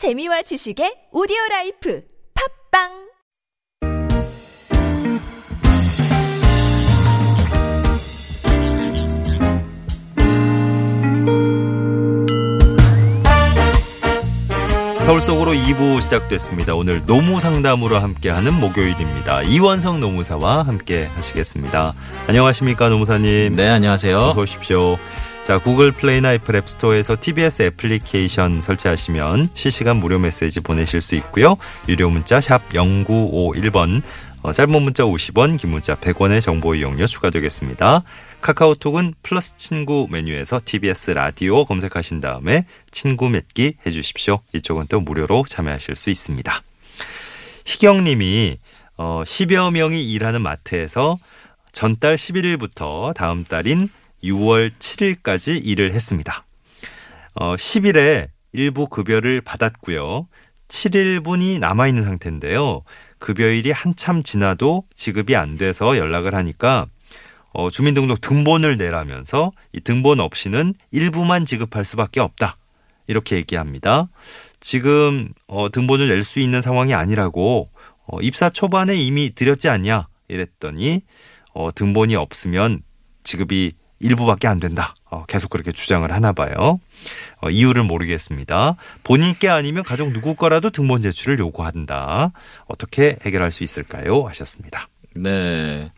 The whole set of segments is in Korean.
재미와 지식의 오디오 라이프 팟빵 서울 속으로 2부 시작됐습니다. 오늘 노무 상담으로 함께하는 목요일입니다. 이원석 노무사와 함께 하시겠습니다. 안녕하십니까 노무사님. 네, 안녕하세요. 어서 오십시오. 자, 구글 플레이나 애플 앱스토어에서 TBS 애플리케이션 설치하시면 실시간 무료 메시지 보내실 수 있고요. 유료 문자 샵 0951번, 어, 짧은 문자 50원, 긴 문자 100원의 정보 이용료 추가되겠습니다. 카카오톡은 플러스 친구 메뉴에서 TBS 라디오 검색하신 다음에 친구 맺기 해주십시오. 이쪽은 또 무료로 참여하실 수 있습니다. 희경님이 어, 10여 명이 일하는 마트에서 전달 11일부터 다음 달인 6월 7일까지 일을 했습니다. 어, 10일에 일부 급여를 받았고요. 7일분이 남아있는 상태인데요. 급여일이 한참 지나도 지급이 안 돼서 연락을 하니까 어, 주민등록 등본을 내라면서 이 등본 없이는 일부만 지급할 수밖에 없다. 이렇게 얘기합니다. 지금 어, 등본을 낼 수 있는 상황이 아니라고 어, 입사 초반에 이미 드렸지 않냐 이랬더니 어, 등본이 없으면 지급이 일부밖에 안 된다. 어, 계속 그렇게 주장을 하나 봐요. 어, 이유를 모르겠습니다. 본인께 아니면 가족 누구 거라도 등본 제출을 요구한다. 어떻게 해결할 수 있을까요? 하셨습니다. 네.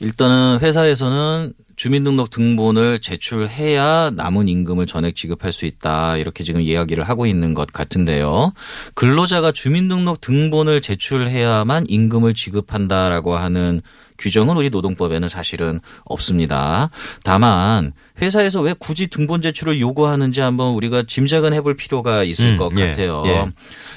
일단은 회사에서는 주민등록 등본을 제출해야 남은 임금을 전액 지급할 수 있다. 이렇게 지금 이야기를 하고 있는 것 같은데요. 근로자가 주민등록 등본을 제출해야만 임금을 지급한다라고 하는 규정은 우리 노동법에는 사실은 없습니다. 다만 회사에서 왜 굳이 등본 제출을 요구하는지 한번 우리가 짐작은 해볼 필요가 있을 음, 것 예, 같아요. 예.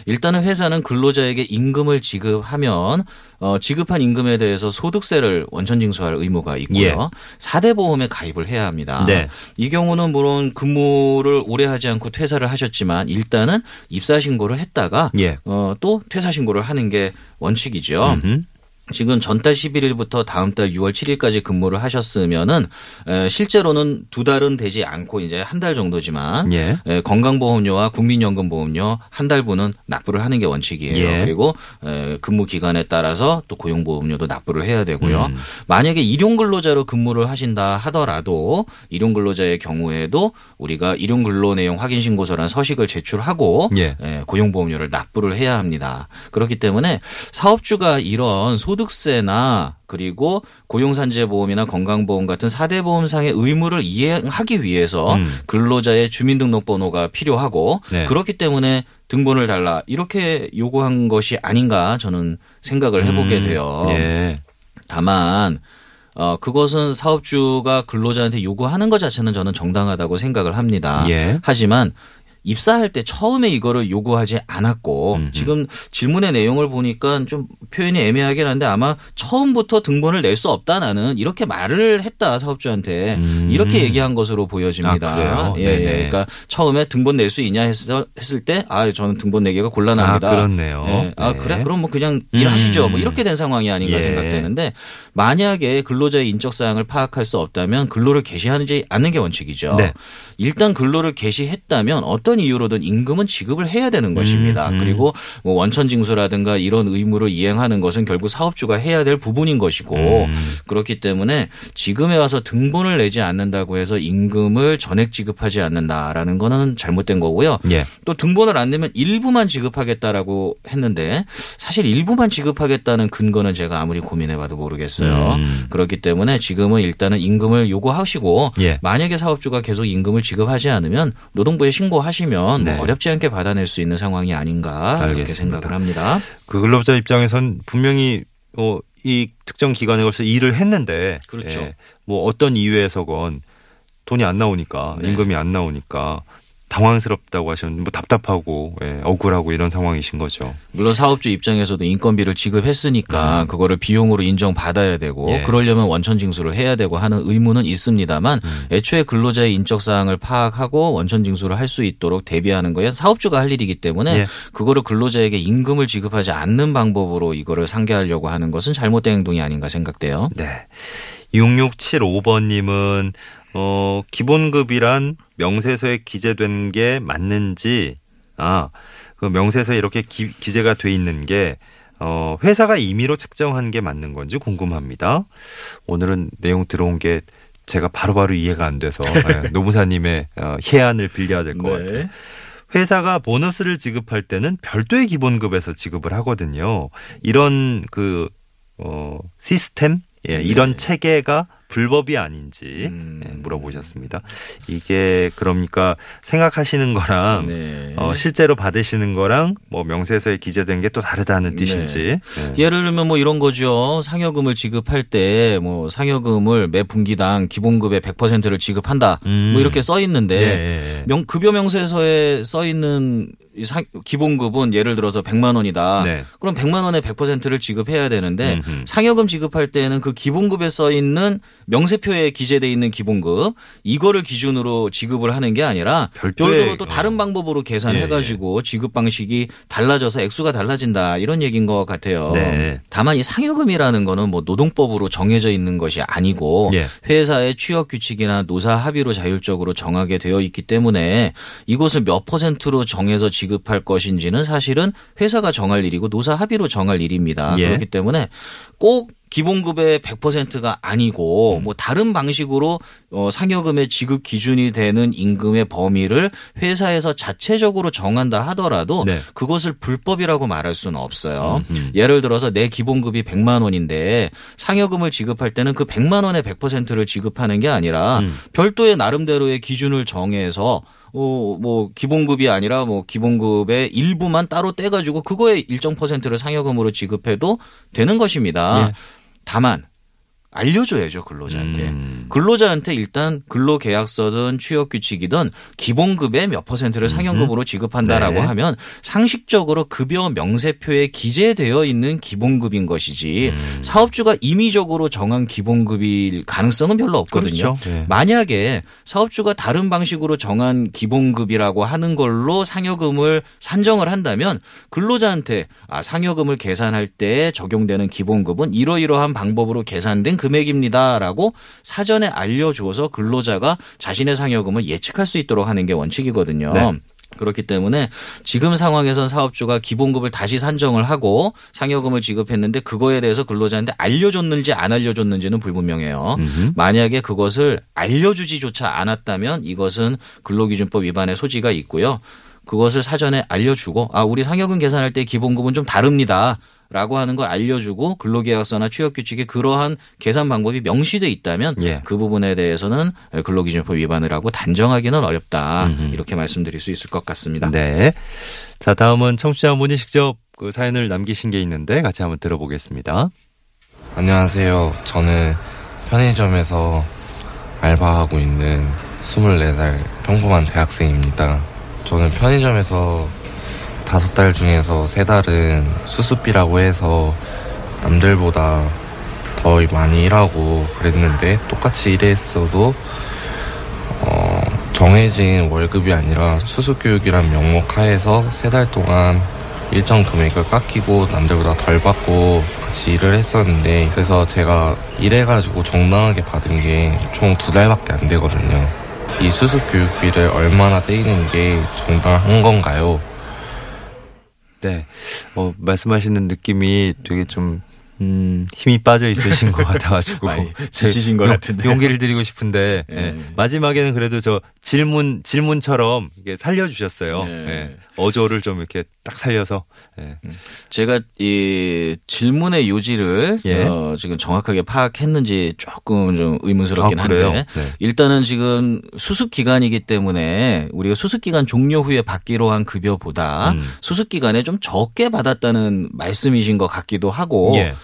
일단은 회사는 근로자에게 임금을 지급하면 어, 지급한 임금에 대해서 소득세를 원천 징수할 의무가 있고요. 예. 사대 보험에 가입을 해야 합니다. 네. 이 경우는 물론 근무를 오래 하지 않고 퇴사를 하셨지만 일단은 입사 신고를 했다가 예. 어, 또 퇴사 신고를 하는 게 원칙이죠. 음흠. 지금 전달 11일부터 다음 달 6월 7일까지 근무를 하셨으면은 에, 실제로는 두 달은 되지 않고 이제 한 달 정도지만 예. 에, 건강보험료와 국민연금보험료 한 달분은 납부를 하는 게 원칙이에요. 예. 그리고 에, 근무 기간에 따라서 또 고용보험료도 납부를 해야 되고요. 음. 만약에 일용근로자로 근무를 하신다 하더라도 일용근로자의 경우에도 우리가 일용근로 내용 확인 신고서란 서식을 제출하고 예. 에, 고용보험료를 납부를 해야 합니다. 그렇기 때문에 사업주가 이런 소 득세나 그리고 고용산재보험이나 건강보험 같은 사대보험상의 의무를 이행하기 위해서 음. 근로자의 주민등록번호가 필요하고 네. 그렇기 때문에 등본을 달라 이렇게 요구한 것이 아닌가 저는 생각을 해보게 음, 돼요. 예. 다만 어 그것은 사업주가 근로자한테 요구하는 것 자체는 저는 정당하다고 생각을 합니다. 예. 하지만 입사할 때 처음에 이거를 요구하지 않았고 음흠. 지금 질문의 내용을 보니까 좀 표현이 애매하긴 한데 아마 처음부터 등본을 낼 수 없다 나는 이렇게 말을 했다 사업주한테 음. 이렇게 얘기한 것으로 보여집니다. 아? 예. 예. 그러니까 처음에 등본 낼 수 있냐 했을, 했을 때 아, 저는 등본 내기가 곤란합니다. 아, 그렇네요. 예. 아, 네. 그래? 그럼 뭐 그냥 음. 일하시죠. 뭐 이렇게 된 상황이 아닌가 예. 생각되는데 만약에 근로자의 인적 사항을 파악할 수 없다면 근로를 개시하지 않는 게 원칙이죠. 네. 일단 근로를 개시했다면 어떤 이유로든 임금은 지급을 해야 되는 것입니다. 음. 그리고 뭐 원천 징수라든가 이런 의무를 이행하는 것은 결국 사업주가 해야 될 부분인 것이고 음. 그렇기 때문에 지금에 와서 등본을 내지 않는다고 해서 임금을 전액 지급하지 않는다라는 거는 잘못된 거고요. 예. 또 등본을 안 내면 일부만 지급하겠다라고 했는데 사실 일부만 지급하겠다는 근거는 제가 아무리 고민해봐도 모르겠어요. 음. 그렇기 때문에 지금은 일단은 임금을 요구하시고 예. 만약에 사업주가 계속 임금을 지급하지 않으면 노동부에 신고하시면 네. 뭐 어렵지 않게 받아낼 수 있는 상황이 아닌가 이렇게 알겠습니다. 생각을 합니다. 그 근로자 입장에선 분명히 어, 이 특정 기간에 걸쳐 일을 했는데 그렇죠. 예, 뭐 어떤 이유에서건 돈이 안 나오니까 네. 임금이 안 나오니까 당황스럽다고 하셨는데 뭐 답답하고 예, 억울하고 이런 상황이신 거죠. 물론 사업주 입장에서도 인건비를 지급했으니까 그거를 비용으로 인정받아야 되고 음. 예. 그러려면 원천 징수를 해야 되고 하는 의무는 있습니다만 음. 애초에 근로자의 인적 사항을 파악하고 원천 징수를 할 수 있도록 대비하는 거야 사업주가 할 일이기 때문에 예. 그거를 근로자에게 임금을 지급하지 않는 방법으로 이거를 상계하려고 하는 것은 잘못된 행동이 아닌가 생각돼요. 네. 6675번님은 어, 기본급이란 명세서에 기재된 게 맞는지 아 그 명세서에 이렇게 기, 기재가 돼 있는 게 어, 회사가 임의로 책정한 게 맞는 건지 궁금합니다. 오늘은 내용 들어온 게 제가 바로바로 이해가 안 돼서 예, 노무사님의 어, 해안을 빌려야 될것 네. 같아요. 회사가 보너스를 지급할 때는 별도의 기본급에서 지급을 하거든요. 이런 그 어, 시스템, 예, 이런 체계가 불법이 아닌지 네. 음. 예, 물어보셨습니다. 이게 그러니까 생각하시는 거랑 네. 어, 실제로 받으시는 거랑 뭐 명세서에 기재된 게 또 다르다는 뜻인지. 예. 예를 들면 뭐 이런 거죠. 상여금을 지급할 때 뭐 상여금을 매 분기당 기본급의 100%를 지급한다. 음. 뭐 이렇게 써 있는데 예, 예, 예. 명 급여 명세서에 써 있는 기본급은 예를 들어서 100만 원이다. 네. 그럼 100만 원의 100%를 지급해야 되는데 음흠. 상여금 지급할 때는 그 기본급에 써 있는 명세표에 기재돼 있는 기본급 이거를 기준으로 지급을 하는 게 아니라 별도로 또 어. 다른 방법으로 계산해 예, 가지고 지급 방식이 달라져서 액수가 달라진다. 이런 얘기인 것 같아요. 네. 다만 이 상여금이라는 거는 뭐 노동법으로 정해져 있는 것이 아니고 예. 회사의 취업 규칙이나 노사 합의로 자율적으로 정하게 되어 있기 때문에 이것을 몇 퍼센트로 정해서 지급할 것인지는 사실은 회사가 정할 일이고 노사 합의로 정할 일입니다. 예. 그렇기 때문에 꼭 기본급의 100%가 아니고 뭐 다른 방식으로 어 상여금의 지급 기준이 되는 임금의 범위를 회사에서 자체적으로 정한다 하더라도 네. 그것을 불법이라고 말할 수는 없어요. 음흠. 예를 들어서 내 기본급이 100만 원인데 상여금을 지급할 때는 그 100만 원의 100%를 지급하는 게 아니라 음. 별도의 나름대로의 기준을 정해서 어, 뭐, 기본급이 아니라 뭐, 기본급의 일부만 따로 떼가지고 그거의 일정 퍼센트를 상여금으로 지급해도 되는 것입니다. 예. 다만, 알려줘야죠, 근로자한테. 음. 근로자한테 일단 근로계약서든 취업규칙이든 기본급의 몇 퍼센트를 상여금으로 지급한다라고 네. 하면 상식적으로 급여 명세표에 기재되어 있는 기본급인 것이지 음. 사업주가 임의적으로 정한 기본급일 가능성은 별로 없거든요. 그렇죠. 예. 만약에 사업주가 다른 방식으로 정한 기본급이라고 하는 걸로 상여금을 산정을 한다면 근로자한테 아, 상여금을 계산할 때 적용되는 기본급은 이러이러한 방법으로 계산된 금액입니다라고 사전에 알려줘서 근로자가 자신의 상여금을 예측할 수 있도록 하는 게 원칙이거든요. 네. 그렇기 때문에 지금 상황에선 사업주가 기본급을 다시 산정을 하고 상여금을 지급했는데 그거에 대해서 근로자한테 알려줬는지 안 알려줬는지는 불분명해요. 음흠. 만약에 그것을 알려주지조차 않았다면 이것은 근로기준법 위반의 소지가 있고요. 그것을 사전에 알려주고 아 우리 상여금 계산할 때 기본급은 좀 다릅니다. 라고 하는 걸 알려주고 근로계약서나 취업규칙에 그러한 계산 방법이 명시돼 있다면 예. 그 부분에 대해서는 근로기준법 위반을 하고 단정하기는 어렵다 음흠. 이렇게 말씀드릴 수 있을 것 같습니다. 네. 자, 다음은 청취자분이 직접 그 사연을 남기신 게 있는데 같이 한번 들어보겠습니다. 안녕하세요. 저는 편의점에서 알바하고 있는 24살 평범한 대학생입니다. 저는 편의점에서 다섯 달 중에서 세 달은 수습비라고 해서 남들보다 더 많이 일하고 그랬는데 똑같이 일했어도 어, 정해진 월급이 아니라 수습교육이란 명목 하에서 세 달 동안 일정 금액을 깎이고 남들보다 덜 받고 같이 일을 했었는데 그래서 제가 일해가지고 정당하게 받은 게 총 두 달밖에 안 되거든요. 이 수습 교육비를 얼마나 떼이는 게 정당한 건가요? 네. 어, 말씀하시는 느낌이 되게 좀, 음, 힘이 빠져 있으신 것 같아가지고. 지치신 것 용- 같은데요. 용기를 드리고 싶은데, 예. 예. 마지막에는 그래도 저 질문, 질문처럼 이게 살려주셨어요. 네. 예. 어조를 좀 이렇게 딱 살려서, 예. 제가 이 질문의 요지를 예. 어, 지금 정확하게 파악했는지 조금 좀 의문스럽긴 아? 한데 네. 일단은 지금 수습 기간이기 때문에 우리가 수습 기간 종료 후에 받기로 한 급여보다 음. 수습 기간에 좀 적게 받았다는 말씀이신 것 같기도 하고 예.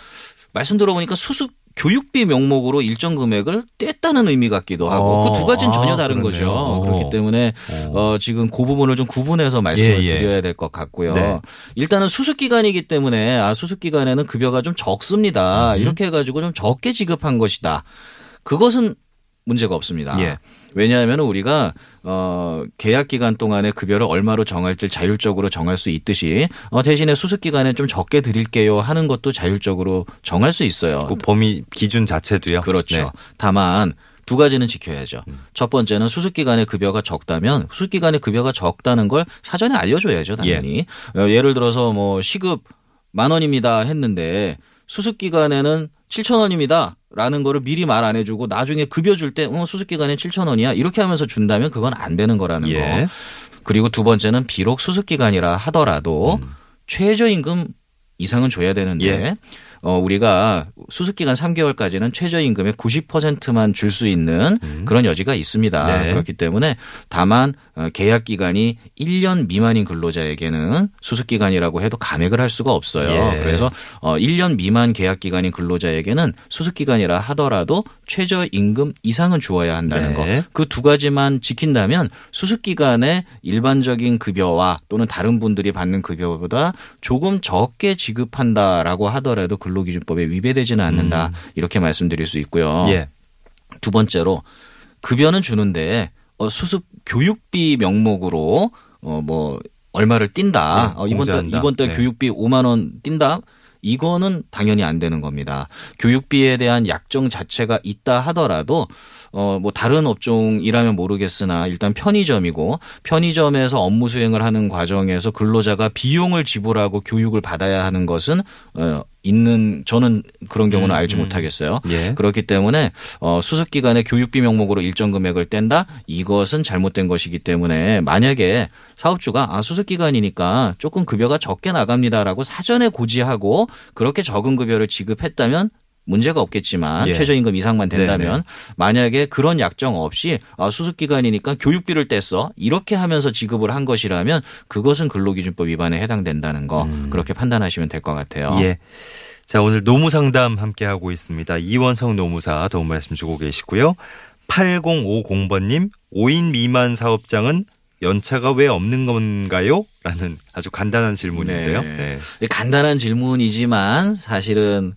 말씀 들어보니까 수습 교육비 명목으로 일정 금액을 뗐다는 의미 같기도 하고 어, 그두 가지는 전혀 아, 다른 그러네요. 거죠. 어. 그렇기 때문에 어, 지금 그 부분을 좀 구분해서 말씀을 예, 예. 드려야 될 것 같고요. 네. 일단은 수습 기간이기 때문에 아 수습 기간에는 급여가 좀 적습니다. 음. 이렇게 해가지고 좀 적게 지급한 것이다. 그것은 문제가 없습니다. 예. 왜냐하면 우리가 어 계약 기간 동안에 급여를 얼마로 정할지 자율적으로 정할 수 있듯이 어 대신에 수습 기간에 좀 적게 드릴게요 하는 것도 자율적으로 정할 수 있어요. 그 범위 기준 자체도요. 그렇죠. 네. 다만 두 가지는 지켜야죠. 첫 번째는 수습 기간의 급여가 적다면 수습 기간의 급여가 적다는 걸 사전에 알려줘야죠, 당연히. 어, 예를 들어서 뭐 시급 만 원입니다 했는데 수습 기간에는 7천 원입니다. 라는 거를 미리 말 안 해주고 나중에 급여 줄 때 어, 수습 기간에 7천 원이야 이렇게 하면서 준다면 그건 안 되는 거라는 예. 거. 그리고 두 번째는 비록 수습 기간이라 하더라도 음. 최저임금 이상은 줘야 되는데 예. 어 우리가 수습 기간 3개월까지는 최저임금의 90%만 줄 수 있는 그런 여지가 있습니다. 음. 네. 그렇기 때문에 다만 어, 계약 기간이 1년 미만인 근로자에게는 수습 기간이라고 해도 감액을 할 수가 없어요. 예. 그래서 어 1년 미만 계약 기간인 근로자에게는 수습 기간이라 하더라도 최저임금 이상은 주어야 한다는 네. 거. 그 두 가지만 지킨다면 수습 기간에 일반적인 급여와 또는 다른 분들이 받는 급여보다 조금 적게 지급한다라고 하더라도 근로기준법에 위배되지는 않는다. 이렇게 말씀드릴 수 있고요. 음. 예. 두 번째로 급여는 주는데 어, 수습 교육비 명목으로 어뭐 얼마를 띈다. 네, 어, 이번 달. 이번 달 네. 교육비 5만 원 띈다. 이거는 당연히 안 되는 겁니다. 교육비에 대한 약정 자체가 있다 하더라도 어 뭐 다른 업종이라면 모르겠으나 일단 편의점이고 편의점에서 업무 수행을 하는 과정에서 근로자가 비용을 지불하고 교육을 받아야 하는 것은 어 있는 저는 그런 경우는 음, 알지 음. 못하겠어요. 예. 그렇기 때문에 어 수습 기간에 교육비 명목으로 일정 금액을 뗀다 이것은 잘못된 것이기 때문에 만약에 사업주가 아 수습 기간이니까 조금 급여가 적게 나갑니다라고 사전에 고지하고 그렇게 적은 급여를 지급했다면 문제가 없겠지만 예. 최저임금 이상만 된다면 네네. 만약에 그런 약정 없이 아 수습 기간이니까 교육비를 뗐어 이렇게 하면서 지급을 한 것이라면 그것은 근로기준법 위반에 해당된다는 거 그렇게 판단하시면 될 것 같아요. 음. 예. 자, 오늘 노무 상담 함께 하고 있습니다. 이원성 노무사 도움 말씀 주고 계시고요. 8050번님, 5인 미만 사업장은 연차가 왜 없는 건가요? 라는 아주 간단한 질문인데요. 네. 간단한 질문이지만 사실은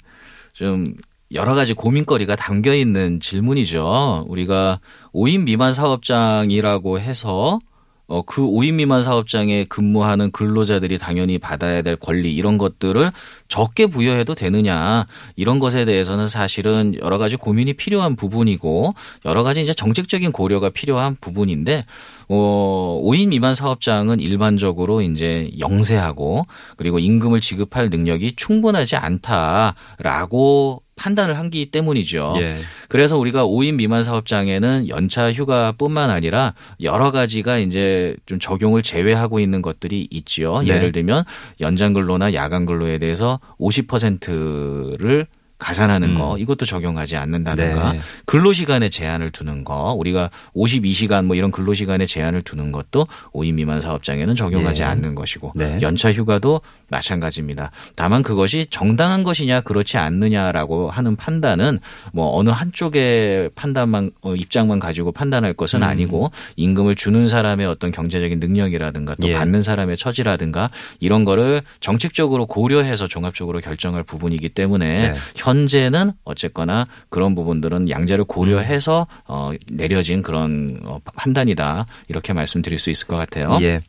좀 여러 가지 고민거리가 담겨 있는 질문이죠. 우리가 5인 미만 사업장이라고 해서 어, 그 5인 미만 사업장에 근무하는 근로자들이 당연히 받아야 될 권리 이런 것들을 적게 부여해도 되느냐 이런 것에 대해서는 사실은 여러 가지 고민이 필요한 부분이고 여러 가지 이제 정책적인 고려가 필요한 부분인데 어, 5인 미만 사업장은 일반적으로 이제 영세하고 그리고 임금을 지급할 능력이 충분하지 않다라고 판단을 한기 때문이죠. 예. 그래서 우리가 5인 미만 사업장에는 연차 휴가뿐만 아니라 여러 가지가 이제 좀 적용을 제외하고 있는 것들이 있지요. 네. 예를 들면 연장 근로나 야간 근로에 대해서 50%를 가산하는 음. 거 이것도 적용하지 않는다든가 네. 근로시간에 제한을 두는 거 우리가 52시간 뭐 이런 근로시간에 제한을 두는 것도 5인 미만 사업장에는 적용하지 예. 않는 것이고 네. 연차 휴가도 마찬가지입니다. 다만 그것이 정당한 것이냐 그렇지 않느냐라고 하는 판단은 뭐 어느 한쪽의 판단만 어, 입장만 가지고 판단할 것은 음. 아니고 임금을 주는 사람의 어떤 경제적인 능력이라든가 또 예. 받는 사람의 처지라든가 이런 거를 정책적으로 고려해서 종합적으로 결정할 부분이기 때문에 네. 현재는 어쨌거나 그런 부분들은 양자를 고려해서 어, 내려진 그런 어, 판단이다 이렇게 말씀드릴 수 있을 것 같아요. 예.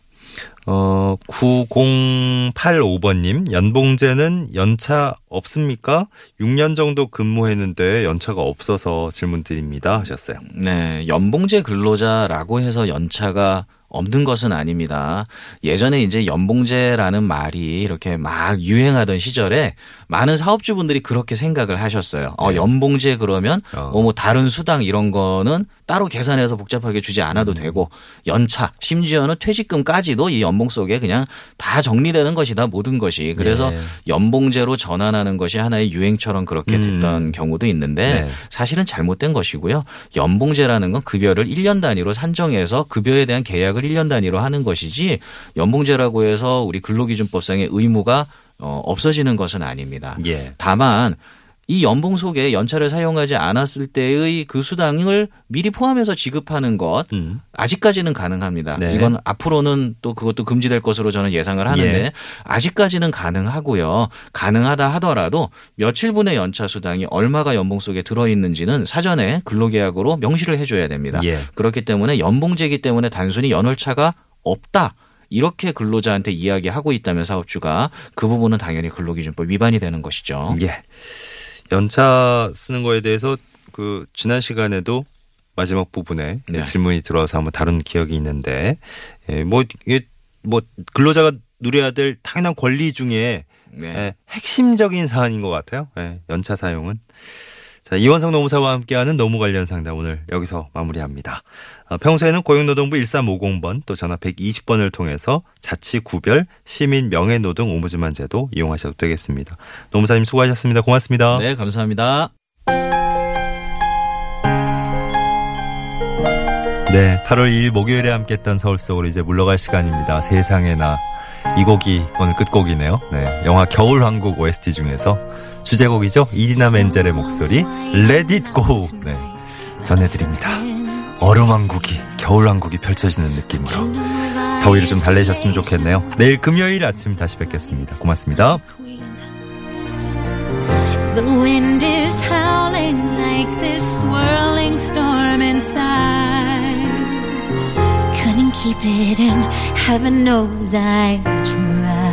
어, 9085번님, 연봉제는 연차 없습니까? 6년 정도 근무했는데 연차가 없어서 질문 드립니다. 하셨어요. 네, 연봉제 근로자라고 해서 연차가 없는 것은 아닙니다. 예전에 이제 연봉제라는 말이 이렇게 막 유행하던 시절에 많은 사업주분들이 그렇게 생각을 하셨어요. 어, 네. 연봉제 그러면 어. 어, 뭐 다른 수당 이런 거는 따로 계산해서 복잡하게 주지 않아도 음. 되고 연차 심지어는 퇴직금까지도 이 연봉 속에 그냥 다 정리되는 것이다 모든 것이. 그래서 네. 연봉제로 전환하는 것이 하나의 유행처럼 그렇게 음. 됐던 경우도 있는데 네. 사실은 잘못된 것이고요. 연봉제라는 건 급여를 1년 단위로 산정해서 급여에 대한 계약 을 1년 단위로 하는 것이지 연봉제라고 해서 우리 근로기준법상의 의무가 어, 없어지는 것은 아닙니다. 예. 다만 이 연봉 속에 연차를 사용하지 않았을 때의 그 수당을 미리 포함해서 지급하는 것 음. 아직까지는 가능합니다. 네. 이건 앞으로는 또 그것도 금지될 것으로 저는 예상을 하는데 예. 아직까지는 가능하고요. 가능하다 하더라도 며칠 분의 연차 수당이 얼마가 연봉 속에 들어 있는지는 사전에 근로계약으로 명시를 해줘야 됩니다. 예. 그렇기 때문에 연봉제이기 때문에 단순히 연월차가 없다. 이렇게 근로자한테 이야기하고 있다면 사업주가 그 부분은 당연히 근로기준법 위반이 되는 것이죠. 예. 연차 쓰는 거에 대해서 그 지난 시간에도 마지막 부분에 네. 질문이 들어와서 한번 다룬 기억이 있는데 예, 뭐 이게 뭐 근로자가 누려야 될 당연한 권리 중에 네. 예, 핵심적인 사안인 것 같아요. 예, 연차 사용은. 자, 이원성 노무사와 함께하는 노무 관련 상담 오늘 여기서 마무리합니다. 어, 평소에는 고용노동부 1350번 또 전화 120번을 통해서 자치 구별 시민 명예노동 오무즈만 제도 이용하셔도 되겠습니다. 노무사님 수고하셨습니다. 고맙습니다. 네, 감사합니다. 네, 8월 2일 목요일에 함께했던 서울 속으로 이제 물러갈 시간입니다. 세상에나 이 곡이 오늘 끝곡이네요. 네, 영화 겨울왕국 OST 중에서 주제곡이죠. 이디나 멘젤의 목소리 Let It Go 네, 전해드립니다. 얼음왕국이 겨울왕국이 펼쳐지는 느낌으로 더위를 좀 달래셨으면 좋겠네요. 내일 금요일 아침 다시 뵙겠습니다. 고맙습니다. The wind is howling like this swirling storm inside. Keep it in, heaven knows I tried.